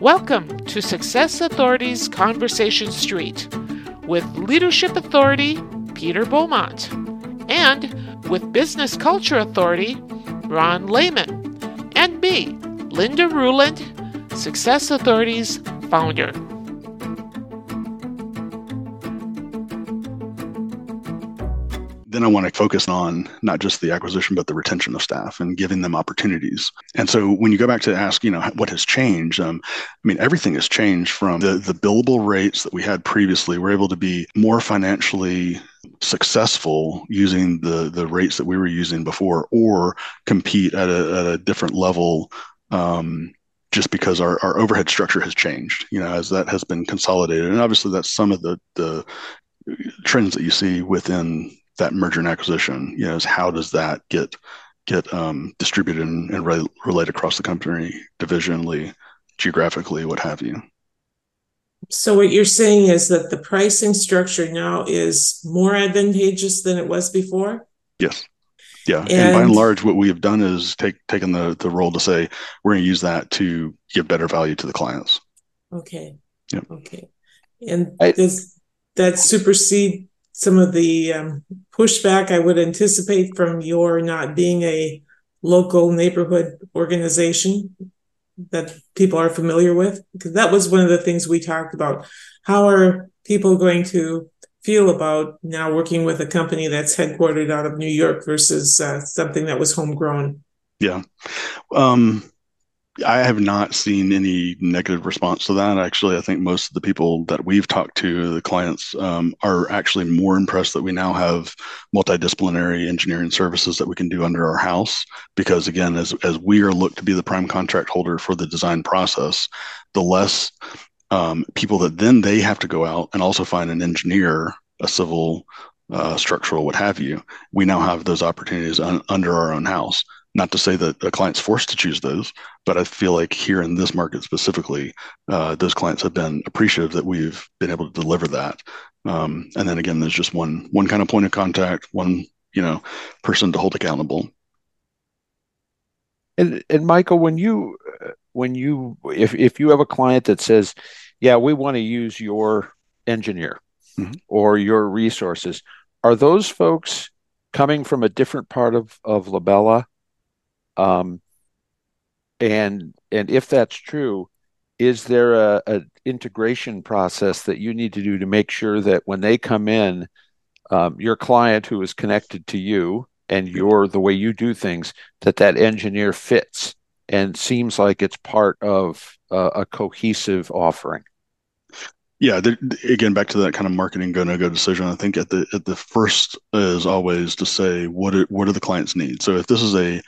Welcome to Success Authority's Conversation Street with Leadership Authority Peter Beaumont and with Business Culture Authority Ronn Lehmann and me, Linda Ruhland, Success Authority's founder. Then I want to focus on not just the acquisition, but the retention of staff and giving them opportunities. And so when you go back to ask, you know, what has changed? Um, I mean, everything has changed from the, the billable rates that we had previously. We're able to be more financially successful using the, the rates that we were using before or compete at a, at a different level um, just because our, our overhead structure has changed, you know, as that has been consolidated. And obviously that's some of the, the trends that you see within that merger and acquisition you know is how does that get get um, distributed and, and re- relate across the company divisionally geographically what have you? So what you're saying is that the pricing structure now is more advantageous than it was before? Yes. Yeah. And, and by and large what we have done is take taken the the role to say we're going to use that to give better value to the clients. Okay. Yep. okay. And I, does that supersede some of the um, pushback I would anticipate from your not being a local neighborhood organization that people are familiar with? Because that was one of the things we talked about. How are people going to feel about now working with a company that's headquartered out of New York versus uh, something that was homegrown? Yeah. Um, I have not seen any negative response to that. Actually, I think most of the people that we've talked to, the clients, um, are actually more impressed that we now have multidisciplinary engineering services that we can do under our house. Because again, as as we are looked to be the prime contract holder for the design process, the less um, people that then they have to go out and also find an engineer, a civil, uh, structural, what have you. We now have those opportunities un- under our own house. Not to say that a client's forced to choose those, but I feel like here in this market specifically, uh, those clients have been appreciative that we've been able to deliver that. Um, and then again, there's just one one kind of point of contact, one you know person to hold accountable. And and Michael, when you when you if if you have a client that says, "Yeah, we want to use your engineer mm-hmm. or your resources," are those folks coming from a different part of of Labella um, and and if that's true, is there a, a, integration process that you need to do to make sure that when they come in, um, your client who is connected to you and your the way you do things, that that engineer fits and seems like it's part of a cohesive offering? Yeah, again, back to that kind of marketing go no go decision. I think at the at the first is always to say what are, what are the clients' needs. So if this is a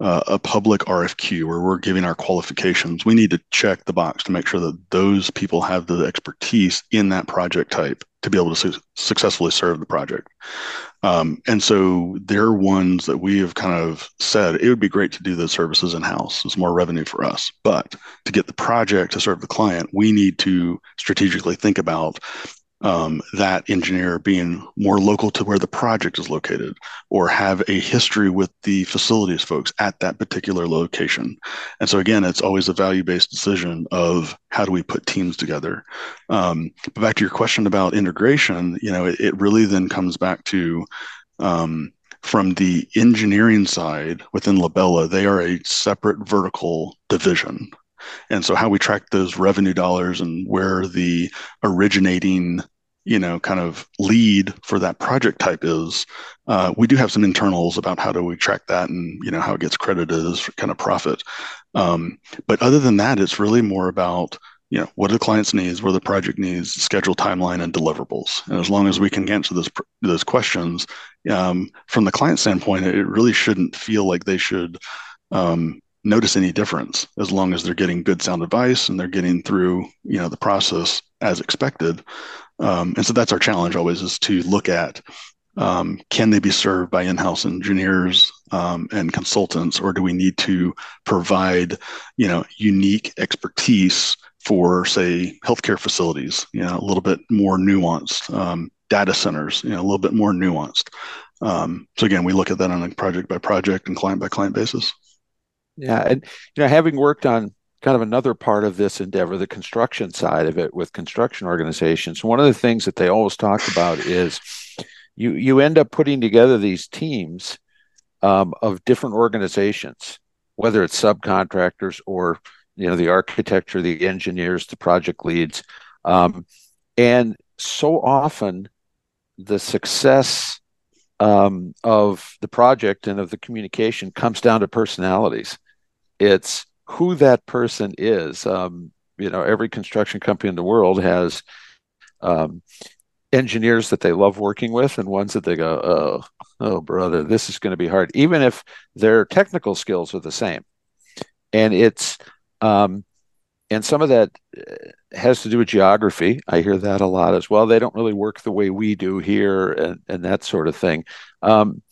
uh, a public RFQ where we're giving our qualifications, we need to check the box to make sure that those people have the expertise in that project type to be able to su- successfully serve the project. Um, and so they're ones that we have kind of said it would be great to do those services in house. It's more revenue for us. But to get the project to serve the client, we need to strategically think about um, that engineer being more local to where the project is located or have a history with the facilities folks at that particular location. And so, again, it's always a value based decision of how do we put teams together. Um, but back to your question about integration, you know, it, it really then comes back to um, from the engineering side within Labella, they are a separate vertical division. And so, how we track those revenue dollars and where the originating you know kind of lead for that project type is uh, we do have some internals about how do we track that and you know how it gets credited as kind of profit. Um, but other than that it's really more about you know what are the client's needs what are the project needs schedule timeline and deliverables. And as long as we can answer those those questions um, from the client standpoint it really shouldn't feel like they should um, notice any difference as long as they're getting good sound advice and they're getting through you know the process as expected um, and so that's our challenge always is to look at um, can they be served by in-house engineers um, and consultants, or do we need to provide, you know, unique expertise for, say, healthcare facilities? You know, a little bit more nuanced. Um, data centers, you know, a little bit more nuanced. Um, so again, we look at that on a project by project and client by client basis. Yeah, and you know, having worked on kind of another part of this endeavor, the construction side of it with construction organizations. One of the things that they always talk about is you you end up putting together these teams um, of different organizations, whether it's subcontractors or you know the architecture, the engineers, the project leads, um, and so often the success um, of the project and of the communication comes down to personalities. It's who that person is. Um, you know, every construction company in the world has um, engineers that they love working with and ones that they go, oh, oh, brother, this is going to be hard, even if their technical skills are the same. And it's, um, and some of that uh, has to do with geography. I hear that a lot as well. They don't really work the way we do here, and, and that sort of thing. Um,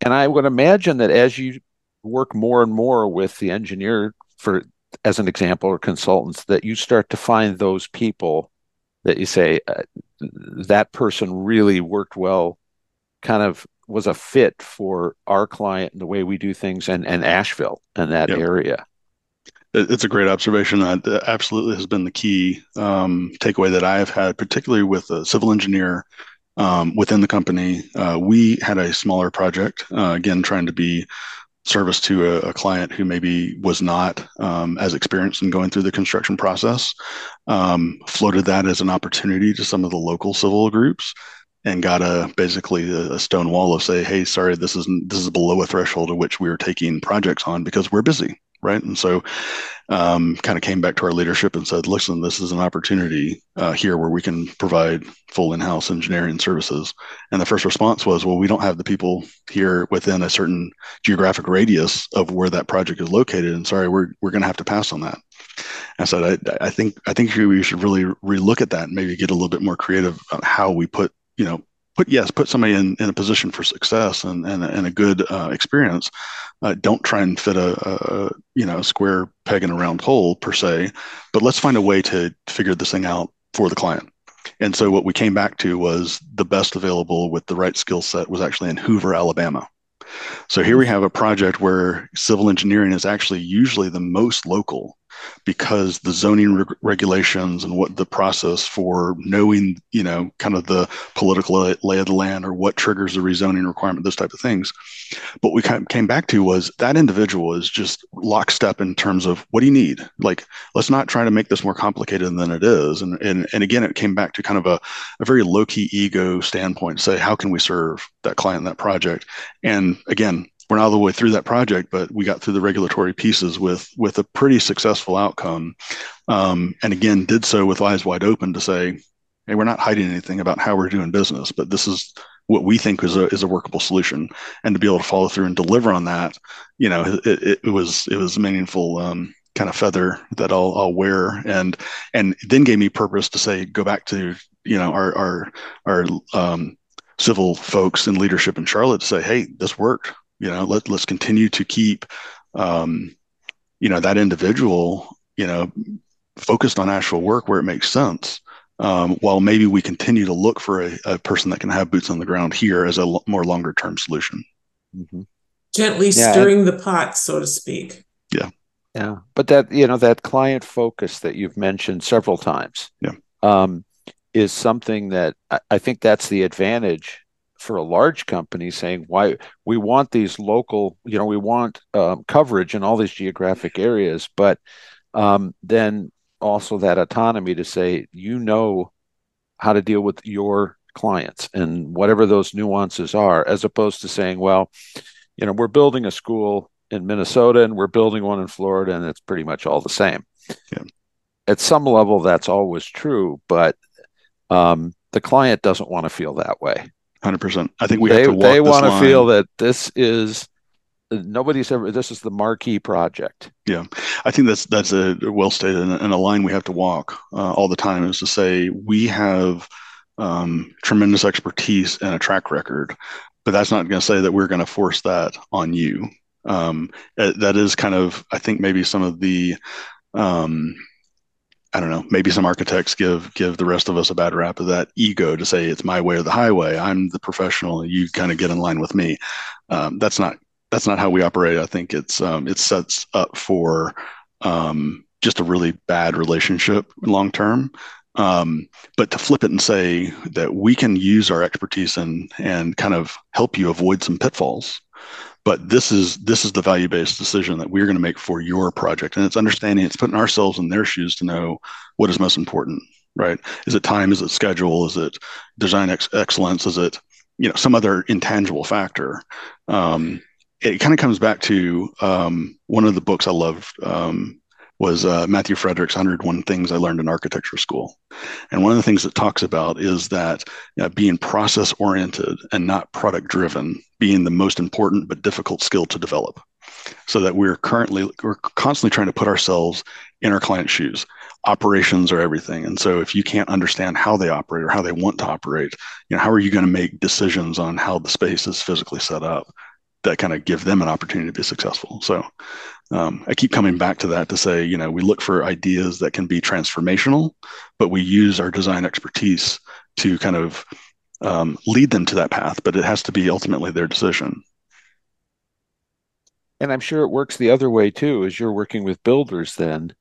and I would imagine that as you work more and more with the engineer, for as an example, or consultants, that you start to find those people that you say uh, that person really worked well, kind of was a fit for our client and the way we do things, and and Asheville and that yep. area it's a great observation. That absolutely has been the key um, takeaway that I have had, particularly with a civil engineer um, within the company. Uh, we had a smaller project, uh, again, trying to be service to a, a client who maybe was not um, as experienced in going through the construction process. Um, floated that as an opportunity to some of the local civil groups and got a basically a, stone wall of say, hey, sorry, this is this is below a threshold at which we are taking projects on because we're busy right? And so, um, kind of came back to our leadership and said, "Listen, this is an opportunity uh, here where we can provide full in-house engineering services." And the first response was, "Well, we don't have the people here within a certain geographic radius of where that project is located, and sorry, we're we're going to have to pass on that." I said, I, I think I think we should really relook at that and maybe get a little bit more creative on how we put you know put yes put somebody in, in a position for success and and, and a good uh, experience. Uh, don't try and fit a, a, you know square peg in a round hole per se but let's find a way to figure this thing out for the client. And so what we came back to was the best available with the right skill set was actually in hoover alabama. So here we have a project where civil engineering is actually usually the most local because the zoning re- regulations and what the process for knowing, you know, kind of the political lay of the land or what triggers the rezoning requirement, those type of things. But we kind of came back to was that individual is just lockstep in terms of what do you need? Like, let's not try to make this more complicated than it is. And and and again, it came back to kind of a, a very low key ego standpoint. Say, how can we serve that client, that project? And again, we're not all the way through that project, but we got through the regulatory pieces with with a pretty successful outcome. Um, and again, did so with eyes wide open to say, hey, we're not hiding anything about how we're doing business, but this is what we think is a is a workable solution. And to be able to follow through and deliver on that, you know, it, it, was it was meaningful um, kind of feather that I'll, I'll wear, and and then gave me purpose to say go back to you know our our our um, civil folks in leadership in Charlotte to say, hey, this worked you know let, let's continue to keep um, you know that individual you know focused on actual work where it makes sense um, while maybe we continue to look for a, a, person that can have boots on the ground here as a l- more longer term solution. Mm-hmm. gently yeah, stirring the pot so to speak. Yeah. Yeah but that you know that client focus that you've mentioned several times yeah. um, is something that I, I think that's the advantage for a large company saying why we want these local you know we want um, coverage in all these geographic areas but um, then also that autonomy to say you know how to deal with your clients and whatever those nuances are as opposed to saying well you know we're building a school in minnesota and we're building one in florida and it's pretty much all the same yeah. at some level that's always true but um, the client doesn't want to feel that way Hundred percent. I think we they, have to. they want to feel that this is nobody's ever. This is the marquee project. Yeah, I think that's that's a well stated and a line we have to walk uh, all the time is to say we have um, tremendous expertise and a track record, but that's not going to say that we're going to force that on you. Um, that is kind of I think maybe some of the um, I don't know, maybe some architects give give the rest of us a bad rap of that ego to say it's my way or the highway. I'm the professional. You kind of get in line with me. Um, that's not that's not how we operate. I think it's um, it sets up for um, just a really bad relationship long term. Um, but to flip it and say that we can use our expertise and and kind of help you avoid some pitfalls but this is this is the value based decision that we're going to make for your project. And it's understanding it's putting ourselves in their shoes to know what is most important right? Is it time? Is it schedule? Is it design ex- excellence? Is it you know some other intangible factor? Um, it kind of comes back to um, one of the books i loved um, was uh, Matthew Frederick's 101 Things I Learned in Architecture School. And one of the things it talks about is that you know, being process oriented and not product driven being the most important but difficult skill to develop. So that we're currently, we're constantly trying to put ourselves in our client's shoes. Operations are everything. And so if you can't understand how they operate or how they want to operate, you know, how are you going to make decisions on how the space is physically set up? that kind of give them an opportunity to be successful. So um, I keep coming back to that to say, you know, we look for ideas that can be transformational, but we use our design expertise to kind of um, lead them to that path. But it has to be ultimately their decision. And I'm sure it works the other way too, as you're working with builders then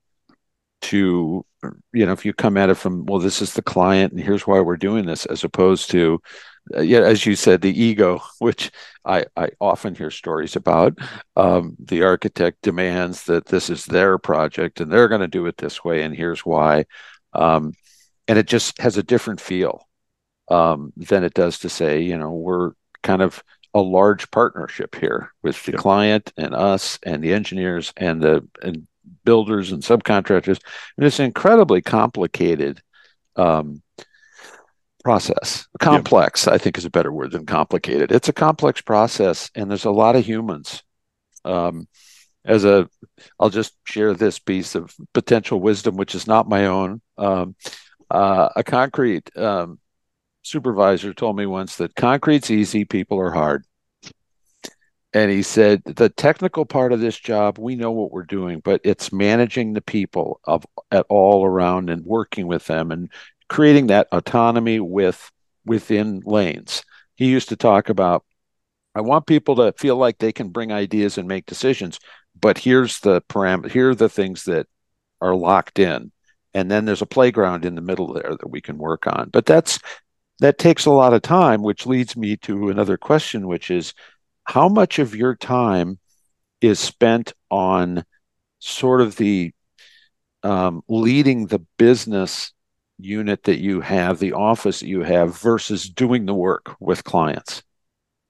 to, you know, if you come at it from, well, this is the client and here's why we're doing this, as opposed to, yeah, as you said, the ego, which I, I often hear stories about. Um, the architect demands that this is their project and they're going to do it this way, and here's why. Um, and it just has a different feel um, than it does to say, you know, we're kind of a large partnership here with the yep. client and us and the engineers and the and builders and subcontractors. And it's incredibly complicated um, process. Complex, yep. I think, is a better word than complicated. It's a complex process, and there's a lot of humans. Um, as a, I'll just share this piece of potential wisdom, which is not my own. Um, uh, a concrete um, supervisor told me once that concrete's easy, people are hard. And he said the technical part of this job, we know what we're doing, but it's managing the people of at all around and working with them and creating that autonomy with within lanes. He used to talk about I want people to feel like they can bring ideas and make decisions, but here's the parameter here are the things that are locked in. And then there's a playground in the middle there that we can work on. But that's that takes a lot of time, which leads me to another question, which is how much of your time is spent on sort of the um, leading the business unit that you have, the office that you have, versus doing the work with clients?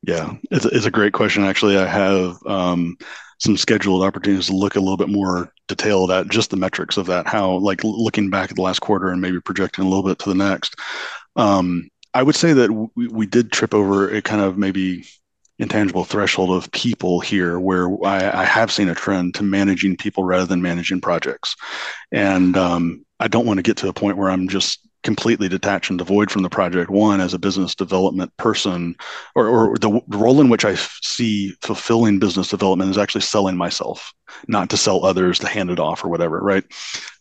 Yeah, it's, it's a great question. Actually, I have um, some scheduled opportunities to look a little bit more detailed at just the metrics of that. How, like, looking back at the last quarter and maybe projecting a little bit to the next. Um, I would say that we, we did trip over a kind of maybe intangible threshold of people here where I, I, have seen a trend to managing people rather than managing projects. And um, I don't want to get to a point where I'm just completely detached and devoid from the project. One as a business development person or, or the role in which i see fulfilling business development is actually selling myself not to sell others to hand it off or whatever right?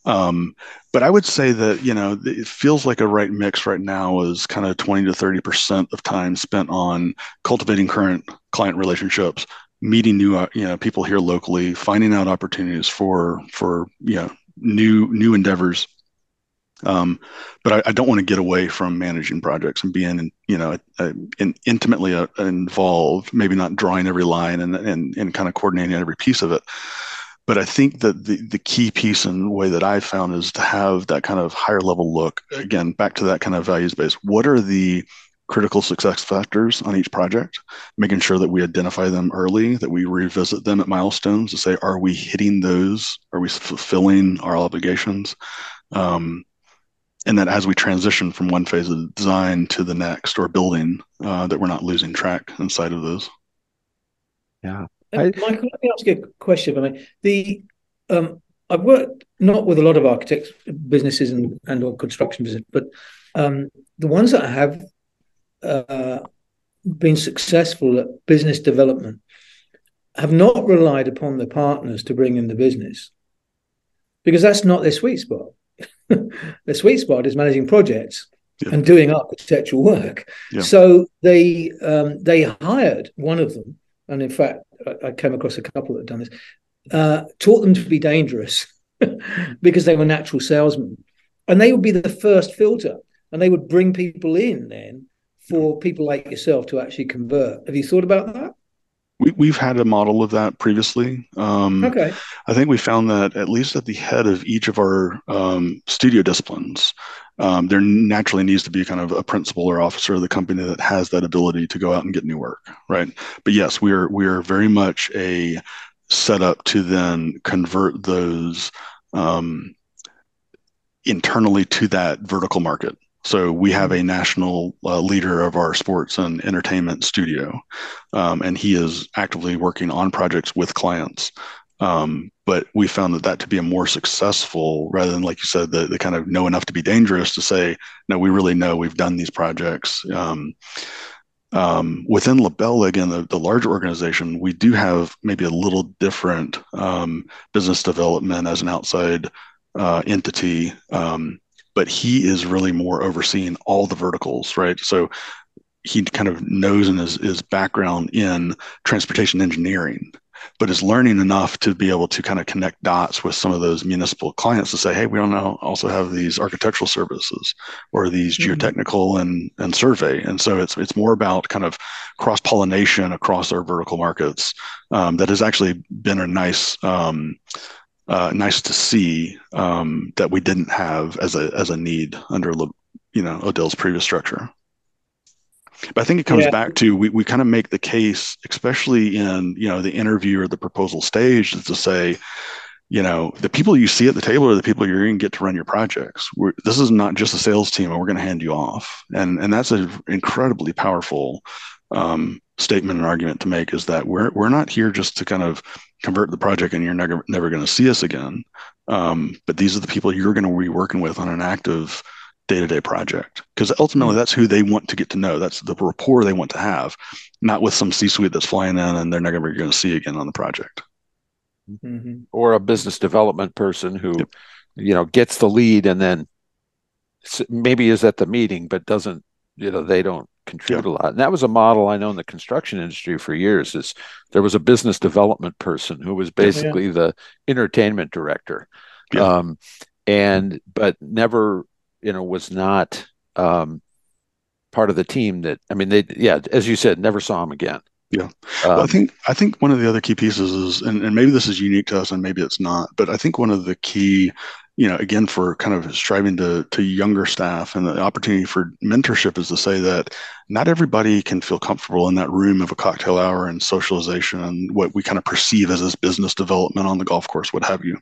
Um, but i would say that you know it feels like a right mix right now is kind of 20 to 30 percent of time spent on cultivating current client relationships meeting new uh, you know people here locally finding out opportunities for for you know new new endeavors um, but I, I, don't want to get away from managing projects and being, you know, in, intimately uh, involved. Maybe not drawing every line and, and and kind of coordinating every piece of it. But I think that the the key piece and way that I've found is to have that kind of higher level look. Again, back to that kind of values base. What are the critical success factors on each project, making sure that we identify them early, that we revisit them at milestones to say, are we hitting those? Are we fulfilling our obligations? Um, and that as we transition from one phase of design to the next or building, uh, that we're not losing track inside of those. Yeah, I, Michael, let me ask you a question. I mean, the um, I've worked not with a lot of architects businesses and, and or construction business, but um, the ones that have uh, been successful at business development have not relied upon the partners to bring in the business because that's not their sweet spot. The sweet spot is managing projects yeah. and doing architectural work. Yeah. So they um, they hired one of them, and in fact, I, I, came across a couple that have done this. Uh, taught them to be dangerous because they were natural salesmen. And they would be the first filter and they would bring people in then for people like yourself to actually convert. Have you thought about that? We, we've had a model of that previously. Um, okay. I think we found that at least at the head of each of our um, studio disciplines, um, there naturally needs to be kind of a principal or officer of the company that has that ability to go out and get new work, right? But yes, we are we are very much a setup to then convert those um, internally to that vertical market. So we have a national uh, leader of our sports and entertainment studio, um, and he is actively working on projects with clients. Um, but we found that that to be a more successful, rather than like you said, the, the kind of know enough to be dangerous to say, no, we really know we've done these projects. Um, um, within LaBella, again, the, the larger organization, we do have maybe a little different um, business development as an outside uh, entity. Um, but he is really more overseeing all the verticals, right? So he kind of knows and his, his background in transportation engineering, but is learning enough to be able to kind of connect dots with some of those municipal clients to say, hey, we don't know, also have these architectural services or these mm-hmm. geotechnical and, and survey. And so it's it's more about kind of cross pollination across our vertical markets. Um, that has actually been a nice um, uh, nice to see um, that we didn't have as a as a need under you know Odell's previous structure. But I think it comes yeah. back to we, we kind of make the case, especially in you know the interview or the proposal stage, to say, you know, the people you see at the table are the people you're going to get to run your projects. We're, this is not just a sales team, and we're going to hand you off, and and that's an incredibly powerful um, statement and argument to make. Is that we're we're not here just to kind of convert the project and you're never never going to see us again. Um, but these are the people you're going to be working with on an active day-to-day project because ultimately that's who they want to get to know. That's the rapport they want to have, not with some C-suite that's flying in and they're never going to see again on the project. Mm-hmm. Or a business development person who, yep. you know, gets the lead and then maybe is at the meeting but doesn't, you know, they don't contribute yeah. a lot. And that was a model I know in the construction industry for years. Is there was a business development person who was basically yeah. the entertainment director, yeah. um, and but never, you know, was not um, part of the team. That I mean, they yeah, as you said, never saw him again. Yeah, um, I think I think one of the other key pieces is, and, and maybe this is unique to us, and maybe it's not, but I think one of the key you know, again, for kind of striving to to younger staff and the opportunity for mentorship is to say that not everybody can feel comfortable in that room of a cocktail hour and socialization and what we kind of perceive as this business development on the golf course, what have you.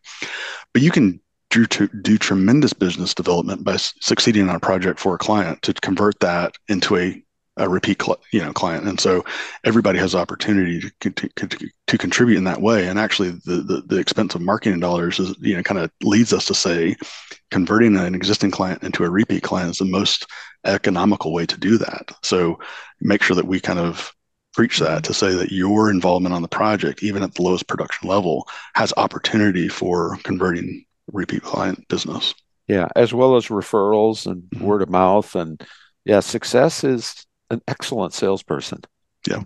But you can do to do tremendous business development by succeeding on a project for a client to convert that into a a repeat cl- you know client. And so everybody has opportunity to, to, to, to contribute in that way. And actually the, the, the expense of marketing dollars is you know kind of leads us to say converting an existing client into a repeat client is the most economical way to do that. So make sure that we kind of preach that to say that your involvement on the project even at the lowest production level has opportunity for converting repeat client business. Yeah as well as referrals and mm-hmm. word of mouth. And yeah success is an excellent salesperson. Yeah.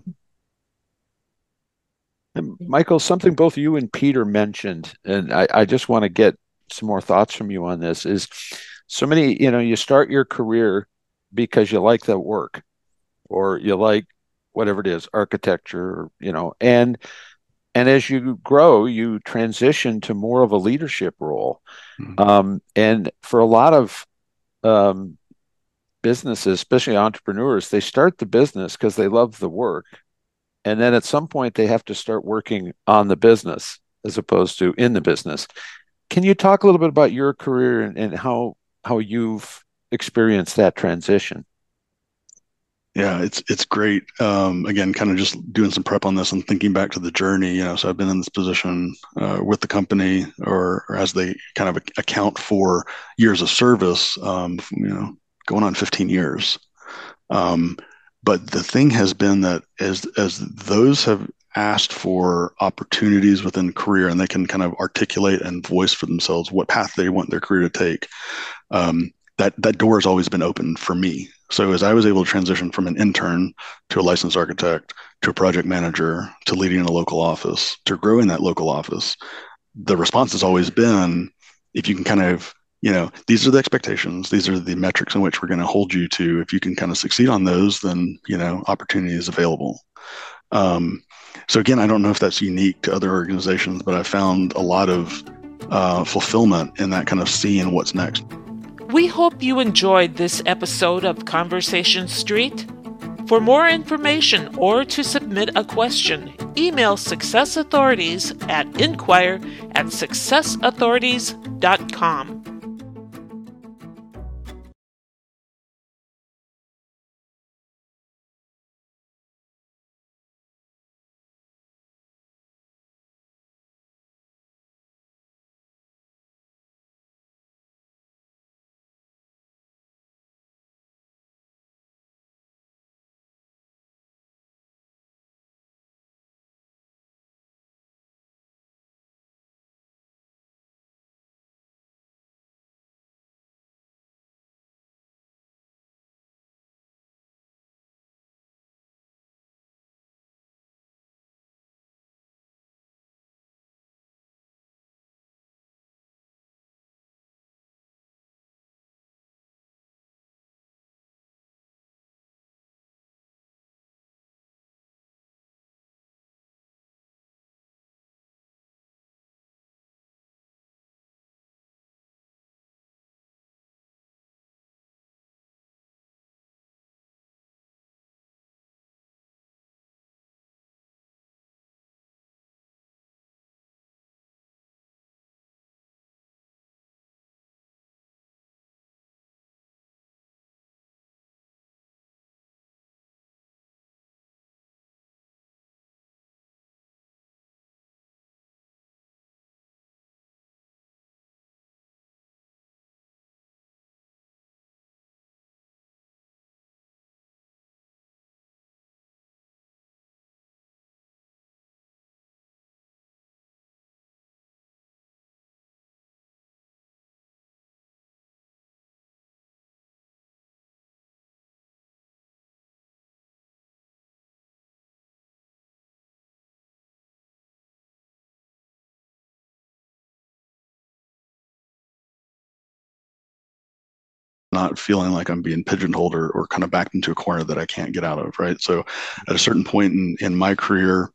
And Michael, something both you and Peter mentioned, and I, I just want to get some more thoughts from you on this is so many, you know, you start your career because you like the work or you like whatever it is, architecture, you know, and and as you grow, you transition to more of a leadership role. Mm-hmm. Um, and for a lot of um, businesses, especially entrepreneurs, they start the business because they love the work. And then at some point, they have to start working on the business as opposed to in the business. Can you talk a little bit about your career and, and how how you've experienced that transition? Yeah, it's it's great. Um, again, kind of just doing some prep on this and thinking back to the journey. You know, so I've been in this position uh, with the company, or, or, as they kind of account for years of service. Um, you know, going on 15 years. Um, but the thing has been that as as those have asked for opportunities within career and they can kind of articulate and voice for themselves what path they want their career to take, um, that that door has always been open for me. So as I was able to transition from an intern to a licensed architect to a project manager to leading a local office to growing that local office, the response has always been if you can kind of you know these are the expectations. These are the metrics in which we're going to hold you to. If you can kind of succeed on those then you know opportunity is available. Um, so again i don't know if that's unique to other organizations but i found a lot of uh, fulfillment in that kind of seeing what's next. We hope you enjoyed this episode of conversation street. For more information or to submit a question, email Success Authorities at inquire at successauthorities.com. not feeling like I'm being pigeonholed or, or kind of backed into a corner that I can't get out of. Right. So at a certain point in, in my career,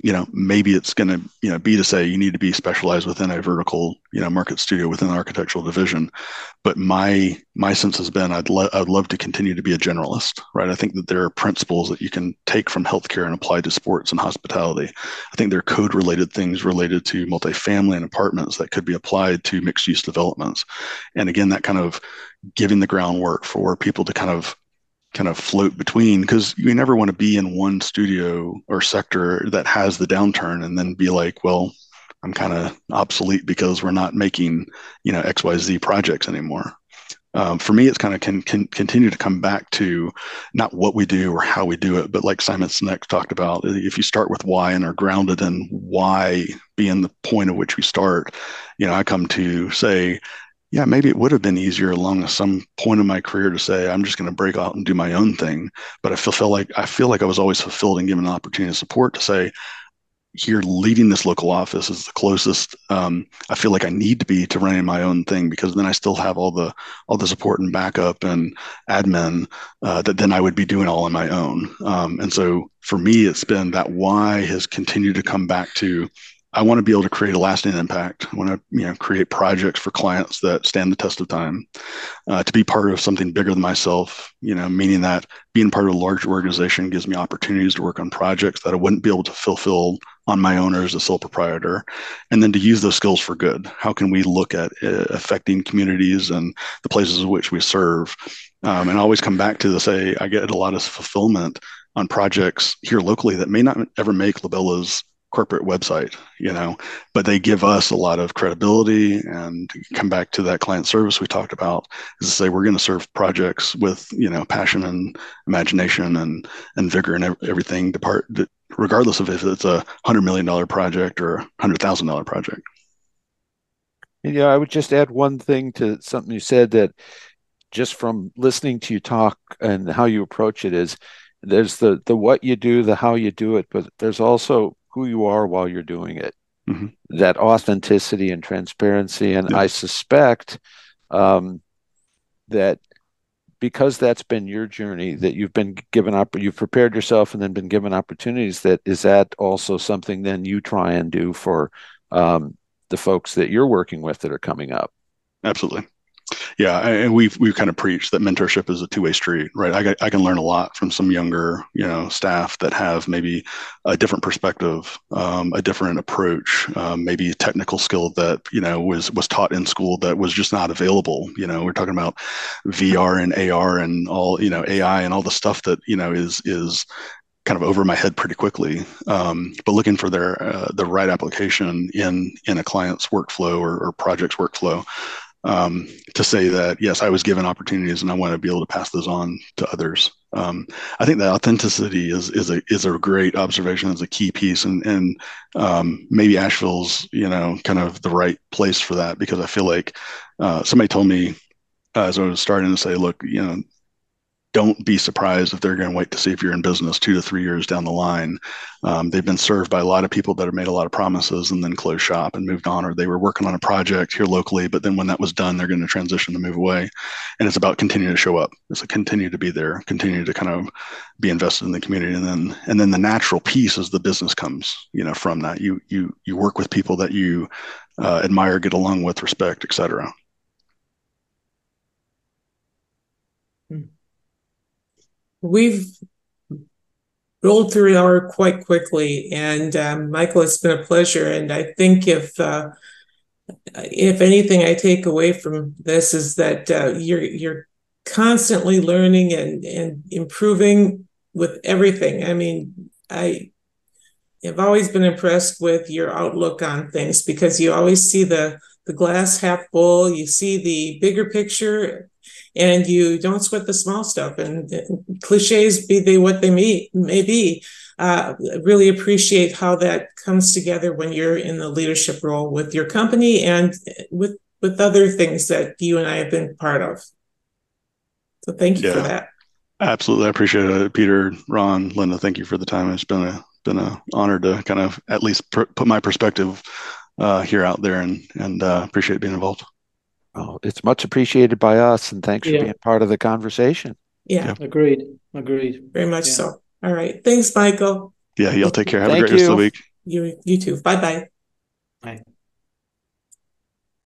you know, maybe it's going to, you know, be to say you need to be specialized within a vertical, you know, market studio within architectural division. But my my sense has been I'd lo- I'd love to continue to be a generalist, right? I think that there are principles that you can take from healthcare and apply to sports and hospitality. I think there are code related things related to multifamily and apartments that could be applied to mixed use developments. And again, that kind of giving the groundwork for people to kind of kind of float between because you never want to be in one studio or sector that has the downturn and then be like, well, I'm kind of obsolete because we're not making, you know, XYZ projects anymore. Um, for me, it's kind of can, can continue to come back to not what we do or how we do it, but like Simon Sinek talked about, if you start with why and are grounded in why being the point at which we start, you know, I come to say, yeah, maybe it would have been easier along some point in my career to say I'm just going to break out and do my own thing. But I feel, feel like I feel like I was always fulfilled and given an opportunity to support to say, here leading this local office is the closest um, I feel like I need to be to running my own thing because then I still have all the all the support and backup and admin uh, that then I would be doing all on my own. Um, and so for me, it's been that why has continued to come back to I want to be able to create a lasting impact. I want to, you know, create projects for clients that stand the test of time. Uh, to be part of something bigger than myself, you know, meaning that being part of a large organization gives me opportunities to work on projects that I wouldn't be able to fulfill on my own or as a sole proprietor, and then to use those skills for good. How can we look at uh, affecting communities and the places in which we serve? Um, and I always come back to the say I get a lot of fulfillment on projects here locally that may not ever make Labella's corporate website, you know, but they give us a lot of credibility and come back to that client service we talked about is to say we're going to serve projects with, you know, passion and imagination and, and vigor and everything depart, regardless of if it's a hundred million dollar project or a hundred thousand dollar project. Yeah, I would just add one thing to something you said that just from listening to you talk and how you approach it is there's the the what you do, the how you do it, but there's also who you are while you're doing it. mm-hmm. that authenticity and transparency. And yeah. I suspect um, that because that's been your journey that you've been given up you've prepared yourself and then been given opportunities that is that also something then you try and do for um, the folks that you're working with that are coming up absolutely yeah, and we've we've kind of preached that mentorship is a two way street, right? I, I can learn a lot from some younger, you know, staff that have maybe a different perspective, um, a different approach, um, maybe a technical skill that you know was was taught in school that was just not available. You know, we're talking about VR and AR and all, you know, AI and all the stuff that you know is is kind of over my head pretty quickly. Um, but looking for their uh, the right application in in a client's workflow or, or project's workflow um, to say that yes, I was given opportunities and I want to be able to pass those on to others. Um, I think that authenticity is is a is a great observation, is a key piece, and and um, maybe Asheville's you know kind of the right place for that because I feel like uh, somebody told me uh, as I was starting to say, look, you know, don't be surprised if they're going to wait to see if you're in business two to three years down the line. Um, they've been served by a lot of people that have made a lot of promises and then closed shop and moved on, or they were working on a project here locally, but then when that was done, they're going to transition to move away. And it's about continuing to show up. It's a continue to be there, continue to kind of be invested in the community, and then and then the natural piece is the business comes, you know, from that. You you you work with people that you uh, admire, get along with, respect, etc. we've rolled through an hour quite quickly, and um, Michael, it's been a pleasure. And I think if uh, if anything I take away from this is that uh, you're you're constantly learning and and improving with everything. I mean, I have always been impressed with your outlook on things because you always see the the glass half full. You see the bigger picture and you don't sweat the small stuff. And, cliches, be they what they may, may be, uh, really appreciate how that comes together when you're in the leadership role with your company and with with other things that you and I have been part of. So thank you yeah, for that. Absolutely, I appreciate it, Peter, Ronn, Linda. Thank you for the time. It's been a been an honor to kind of at least pr- put my perspective uh, here out there, and and uh, appreciate being involved. Well, it's much appreciated by us, and thanks yeah. for being part of the conversation. Yeah, yeah. agreed, agreed. Very much yeah. so. All right, thanks, Michael. Yeah, y'all take care. Have Thank a great you. rest of the week. You, you too. Bye-bye. Bye.